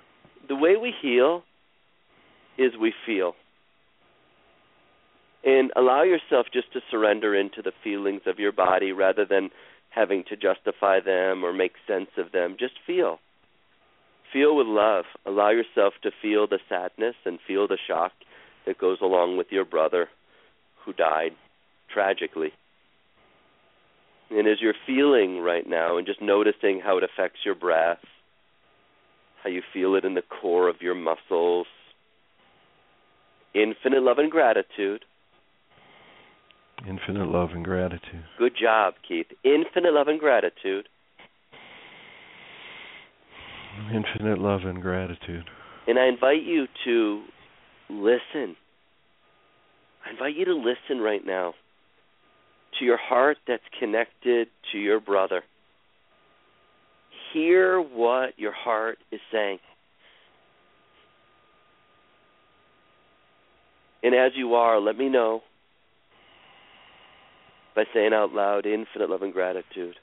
The way we heal is we feel. And allow yourself just to surrender into the feelings of your body rather than having to justify them or make sense of them. Just feel. Feel with love. Allow yourself to feel the sadness and feel the shock that goes along with your brother who died tragically. And as you're feeling right now and just noticing how it affects your breath, how you feel it in the core of your muscles, infinite love and gratitude. Infinite love and gratitude. Good job, Keith. Infinite love and gratitude. Infinite love and gratitude. And I invite you to listen. I invite you to listen right now to your heart that's connected to your brother. Hear what your heart is saying. And as you are, let me know by saying out loud infinite love and gratitude.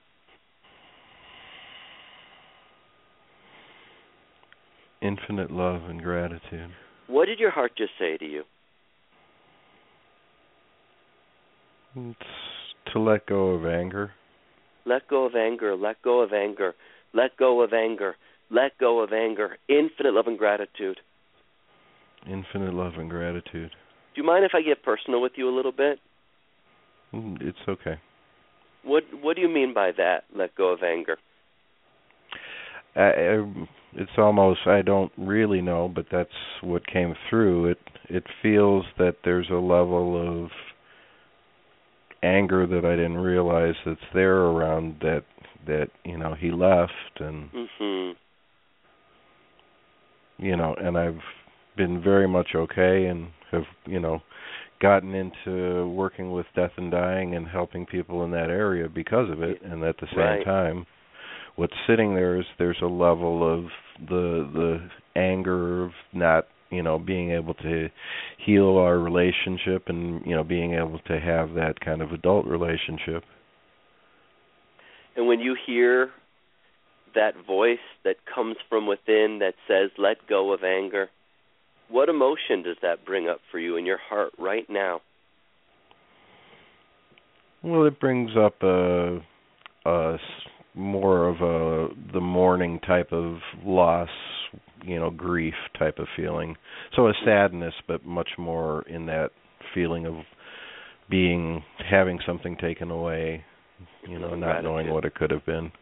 Infinite love and gratitude. What did your heart just say to you? It's to let go of anger. Let go of anger. Let go of anger. Let go of anger. Let go of anger. Infinite love and gratitude. Infinite love and gratitude. Do you mind if I get personal with you a little bit? Mm, It's okay. What What do you mean by that? Let go of anger. I, I, it's almost I don't really know, but that's what came through. It it feels that there's a level of anger that I didn't realize that's there around that that you know he left and Mhm. you know and I've been very much okay and have you know gotten into working with death and dying and helping people in that area because of it and at the same Right. time what's sitting there is there's a level of the the anger of not you know being able to heal our relationship and you know being able to have that kind of adult relationship And when you hear that voice that comes from within that says, let go of anger, what emotion does that bring up for you in your heart right now? Well, it brings up a, a more of a the mourning type of loss, you know, grief type of feeling. So a sadness, but much more in that feeling of being having something taken away, you know, not knowing what it could have been.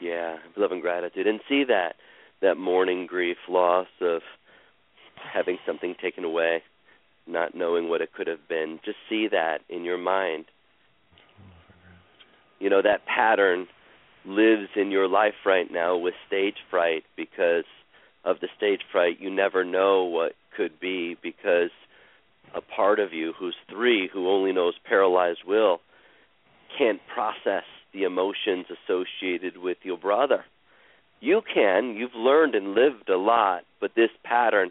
Yeah, love and gratitude, and see that that mourning, grief, loss of having something taken away, not knowing what it could have been. Just see that in your mind. You know that pattern lives in your life right now with stage fright because of the stage fright. You never know what could be because a part of you who's three, who only knows paralyzed will, can't process the emotions associated with your brother. You can. You've learned and lived a lot, but this pattern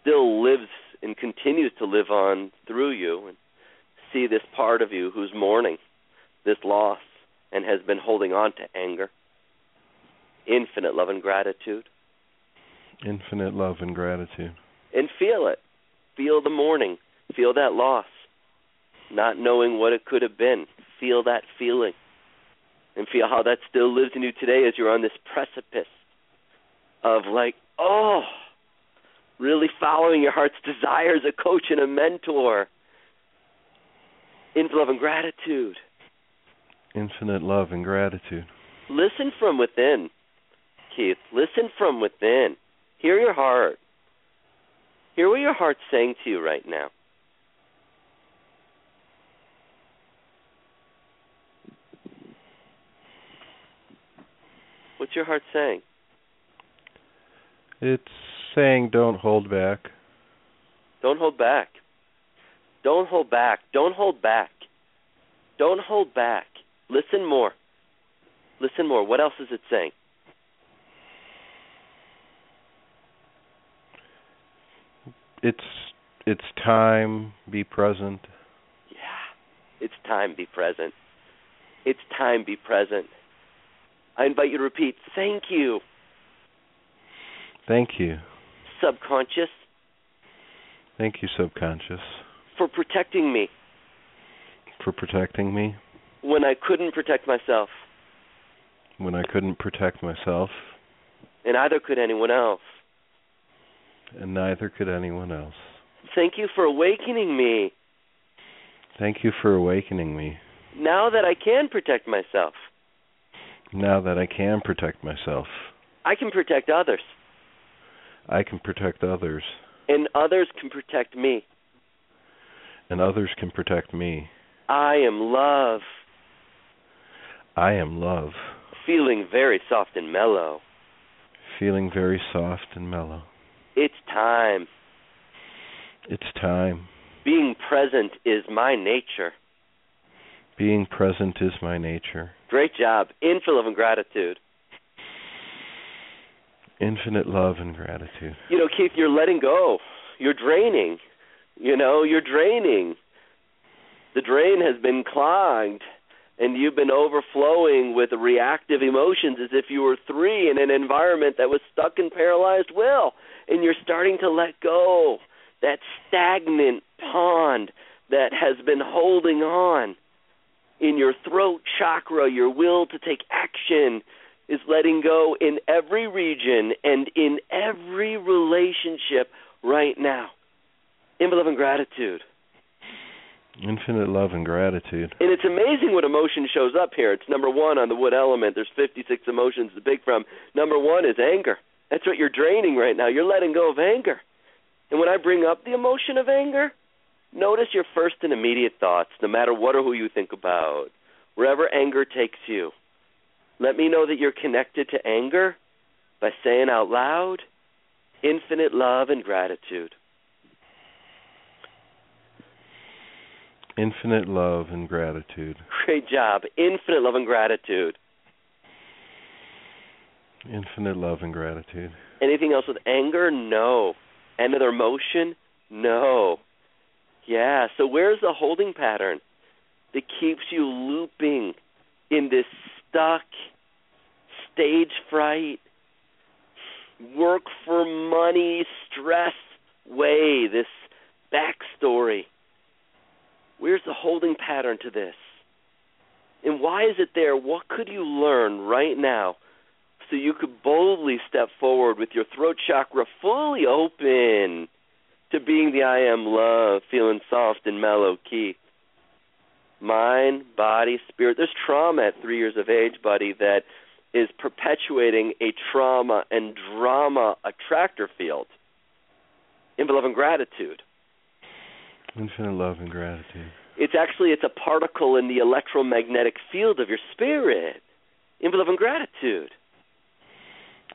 still lives and continues to live on through you. And see this part of you who's mourning this loss and has been holding on to anger. Infinite love and gratitude. Infinite love and gratitude. And feel it. Feel the mourning. Feel that loss. Not knowing what it could have been. Feel that feeling. And feel how that still lives in you today as you're on this precipice of like, oh, really following your heart's desires, a coach and a mentor. In love and gratitude. Infinite love and gratitude. Listen from within, Keith. Listen from within. Hear your heart. Hear what your heart's saying to you right now. What's your heart saying? It's saying don't hold back. Don't hold back. Don't hold back. Don't hold back. Don't hold back. Listen more. Listen more. What else is it saying? It's it's time, be present. Yeah. It's time, be present. It's time, be present. I invite you to repeat, thank you. Thank you. Subconscious. Thank you, subconscious. For protecting me. For protecting me. When I couldn't protect myself. When I couldn't protect myself. And neither could anyone else. And neither could anyone else. Thank you for awakening me. Thank you for awakening me. Now that I can protect myself. Now that I can protect myself. I can protect others. I can protect others. And others can protect me. And others can protect me. I am love. I am love. Feeling very soft and mellow. Feeling very soft and mellow. It's time. It's time. Being present is my nature. Being present is my nature. Great job. Infinite love and gratitude. Infinite love and gratitude. You know, Keith, you're letting go. You're draining. You know, you're draining. The drain has been clogged and you've been overflowing with reactive emotions as if you were three in an environment that was stuck in paralyzed will and you're starting to let go that stagnant pond that has been holding on in your throat chakra your will to take action is letting go in every region and in every relationship right now in love and gratitude Infinite love and gratitude. And it's amazing what emotion shows up here. It's number one on the wood element. There's 56 emotions to pick from. Number one is anger. That's what you're draining right now. You're letting go of anger. And when I bring up the emotion of anger, notice your first and immediate thoughts, no matter what or who you think about, wherever anger takes you. Let me know that you're connected to anger by saying out loud, infinite love and gratitude. Infinite love and gratitude. Great job. Infinite love and gratitude. Infinite love and gratitude. Anything else with anger? No. Another emotion? No. Yeah, so where's the holding pattern that keeps you looping in this stuck stage fright, work for money, stress way, this backstory? Where's the holding pattern to this? And why is it there? What could you learn right now so you could boldly step forward with your throat chakra fully open to being the I am love, feeling soft and mellow, key. Mind, body, spirit. There's trauma at three years of age, buddy, that is perpetuating a trauma and drama attractor field. In love and gratitude. Infinite love and gratitude. It's actually it's a particle in the electromagnetic field of your spirit. In love and gratitude.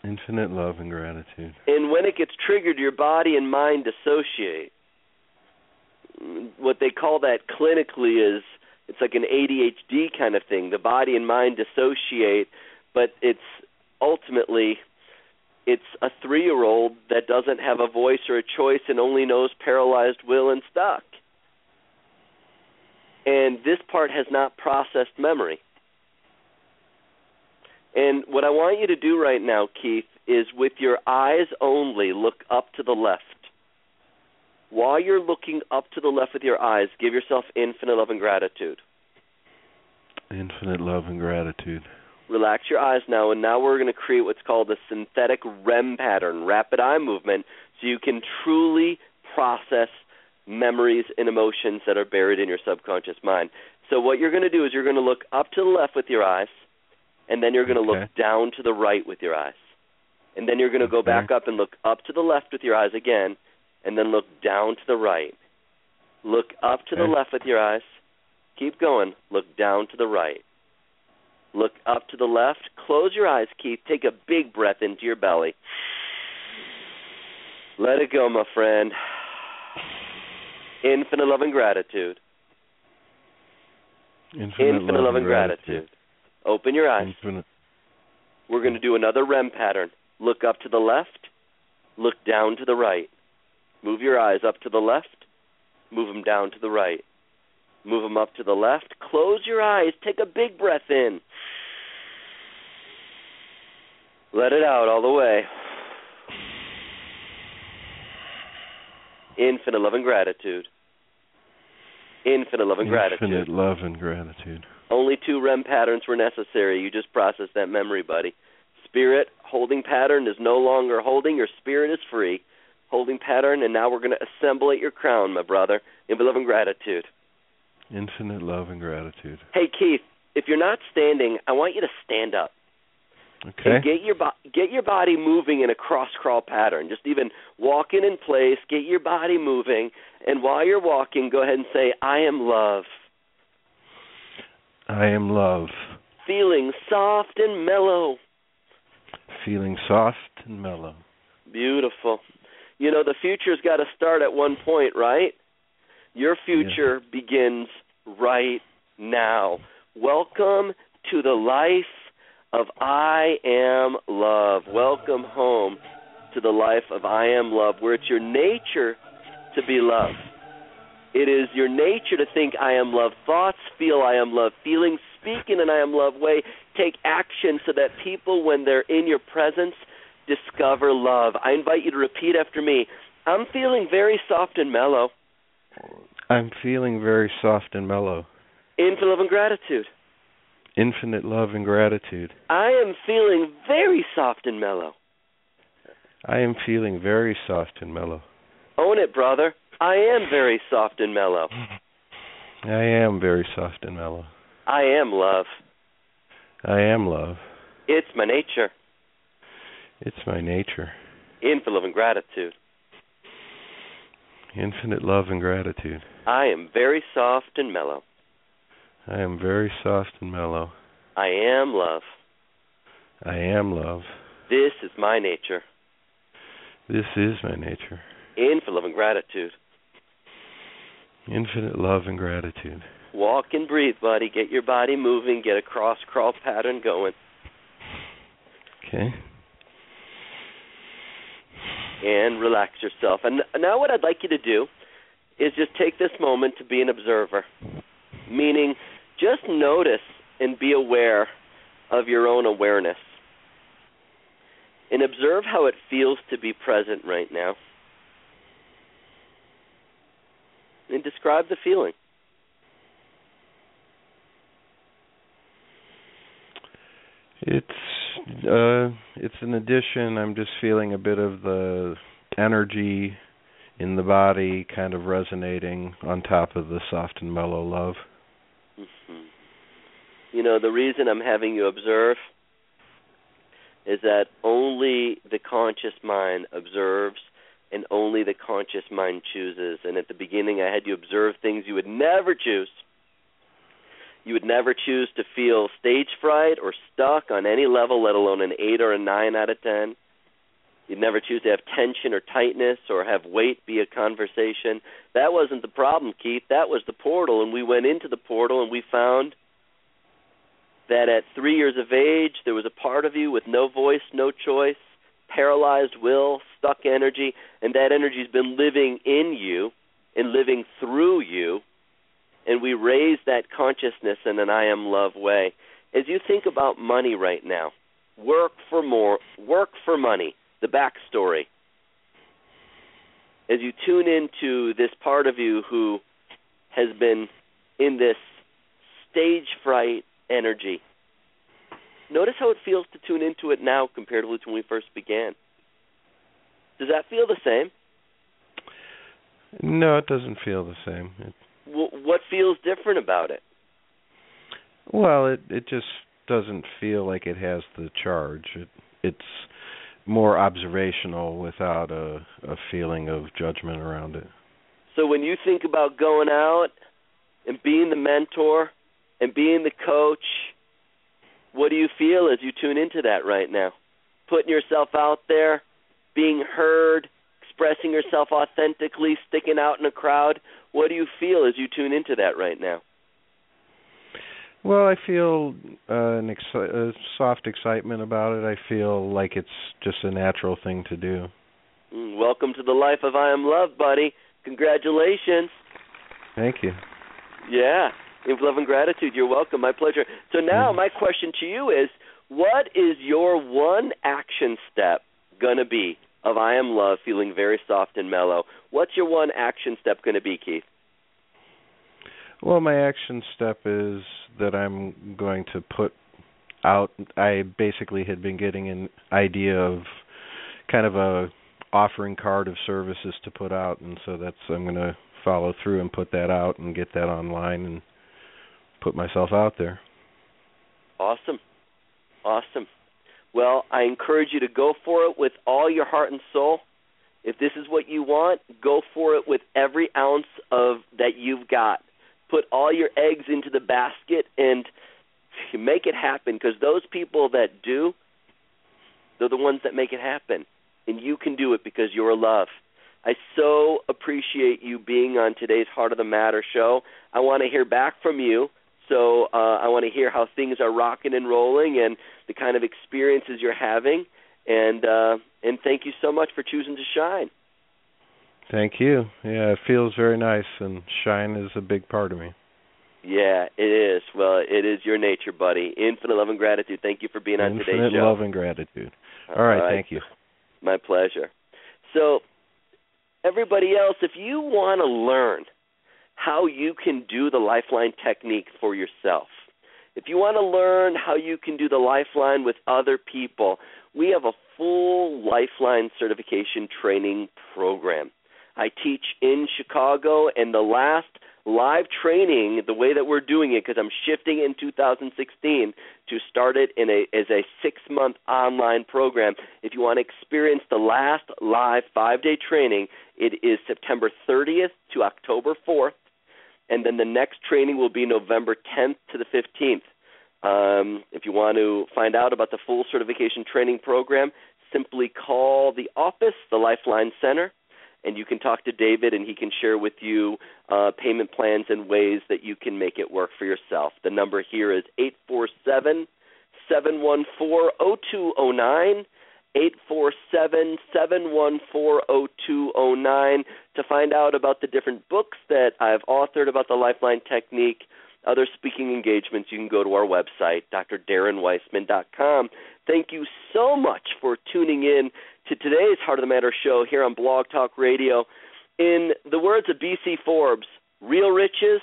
Infinite love and gratitude. And when it gets triggered, your body and mind dissociate. What they call that clinically is it's like an ADHD kind of thing. The body and mind dissociate, but it's ultimately it's a three year old that doesn't have a voice or a choice and only knows paralyzed will and stuck. And this part has not processed memory. And what I want you to do right now, Keith, is with your eyes only look up to the left. While you're looking up to the left with your eyes, give yourself infinite love and gratitude. Infinite love and gratitude. Relax your eyes now, and now we're going to create what's called a synthetic REM pattern, rapid eye movement, so you can truly process memories and emotions that are buried in your subconscious mind. So, what you're going to do is you're going to look up to the left with your eyes, and then you're going to Okay. look down to the right with your eyes. And then you're going to go back up and look up to the left with your eyes again, and then look down to the right. Look up to the left with your eyes. Keep going. Look down to the right. Look up to the left. Close your eyes, Keith. Take a big breath into your belly. Let it go, my friend. Infinite love and gratitude. Infinite, Infinite love and gratitude. Open your eyes. Infinite. We're going to do another REM pattern. Look up to the left. Look down to the right. Move your eyes up to the left. Move them down to the right. Move them up to the left. Close your eyes. Take a big breath in. Let it out all the way. Infinite love and gratitude. Infinite love and gratitude. Infinite love and gratitude. Only two REM patterns were necessary. You just processed that memory, buddy. Spirit holding pattern is no longer holding. Your spirit is free. Holding pattern, and now we're going to assemble at your crown, my brother, in love and gratitude. Infinite love and gratitude. Hey, Keith, if you're not standing, I want you to stand up Okay. and get your bo- get your body moving in a cross crawl pattern. Just even walking in place, get your body moving, and while you're walking, go ahead and say, "I am love." I am love. Feeling soft and mellow. Feeling soft and mellow. Beautiful. You know, the future's got to start at one point, right? Your future begins right now. Welcome to the life of I am love. Welcome home to the life of I am love, where it's your nature to be love. It is your nature to think I am love. Thoughts feel I am love. Feelings speak in an I am love way. Take action so that people, when they're in your presence, discover love. I invite you to repeat after me. I'm feeling very soft and mellow. I'm feeling very soft and mellow. Infinite love and gratitude. Infinite love and gratitude. I am feeling very soft and mellow. I am feeling very soft and mellow. Own it, brother. I am very soft and mellow. I am very soft and mellow. I am love. I am love. It's my nature. It's my nature. Infinite love and gratitude. Infinite love and gratitude. I am very soft and mellow. I am very soft and mellow. I am love. I am love. This is my nature. This is my nature. Infinite love and gratitude. Infinite love and gratitude. Walk and breathe, buddy. Get your body moving. Get a cross crawl pattern going. Okay. and relax yourself. And now, what I'd like you to do is just take this moment to be an observer, meaning just notice and be aware of your own awareness. And observe how it feels to be present right now. And describe the feeling. It's uh it's an addition. I'm just feeling a bit of the energy in the body kind of resonating on top of the soft and mellow love. Mm-hmm. You know, the reason I'm having you observe is that only the conscious mind observes and only the conscious mind chooses. And at the beginning, I had you observe things you would never choose. You would never choose to feel stage fright or stuck on any level, let alone an 8 or a 9 out of 10. You'd never choose to have tension or tightness or have weight be a conversation. That wasn't the problem, Keith. That was the portal. And we went into the portal and we found that at three years of age, there was a part of you with no voice, no choice, paralyzed will, stuck energy, and that energy's been living in you and living through you. And we raise that consciousness in an I am love way. As you think about money right now, work for more, work for money, the backstory. As you tune into this part of you who has been in this stage fright energy, Notice how it feels to tune into it now compared to when we first began. Does that feel the same? No, it doesn't feel the same. It, what feels different about it? Well, it it just doesn't feel like it has the charge. It it's more observational without a a feeling of judgment around it. So when you think about going out and being the mentor and being the coach what do you feel as you tune into that right now? Putting yourself out there, being heard, expressing yourself authentically, sticking out in a crowd. What do you feel as you tune into that right now? Well, I feel uh, an exci- a soft excitement about it. I feel like it's just a natural thing to do. Mm, welcome to the life of I am love, buddy. Congratulations. Thank you. Yeah. With love and gratitude. You're welcome. My pleasure. So now my question to you is what is your one action step going to be of I am love feeling very soft and mellow? What's your one action step going to be, Keith? Well, my action step is that I'm going to put out I basically had been getting an idea of kind of a offering card of services to put out and so that's I'm going to follow through and put that out and get that online and put myself out there. Awesome. Awesome. Well, I encourage you to go for it with all your heart and soul. If this is what you want, go for it with every ounce of that you've got. Put all your eggs into the basket and make it happen because those people that do, they're the ones that make it happen. And you can do it because you're love. I so appreciate you being on today's Heart of the Matter show. I want to hear back from you. So uh, I want to hear how things are rocking and rolling and the kind of experiences you're having. And uh, and thank you so much for choosing to shine. Thank you. Yeah, it feels very nice, and shine is a big part of me. Yeah, it is. Well, it is your nature, buddy. Infinite love and gratitude. Thank you for being on Infinite today's show. Infinite love and gratitude. All right, All right, thank you. My pleasure. So, everybody else, if you want to learn how you can do the lifeline technique for yourself. If you want to learn how you can do the lifeline with other people, we have a full lifeline certification training program. I teach in Chicago, and the last live training, the way that we're doing it, because I'm shifting in 2016 to start it in a as a six month online program. If you want to experience the last live five day training, it is September 30th to October 4th and then the next training will be November 10th to the 15th. Um, if you want to find out about the full certification training program, simply call the office, the Lifeline Center, and you can talk to David, and he can share with you uh, payment plans and ways that you can make it work for yourself. The number here is eight four seven seven one four zero two zero nine. 847-714-0209 to find out about the different books that I've authored about the Lifeline technique, other speaking engagements, you can go to our website, drdarrenweissman.com. Thank you so much for tuning in to today's Heart of the Matter show here on Blog Talk Radio. In the words of B.C. Forbes, real riches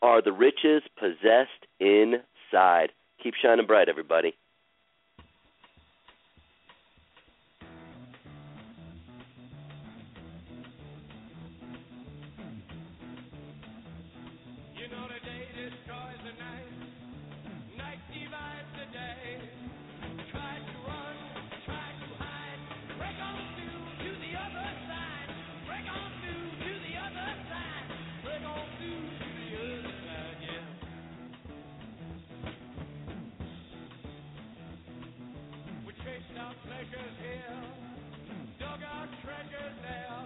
are the riches possessed inside. Keep shining bright, everybody. treasures here, dug our treasures there.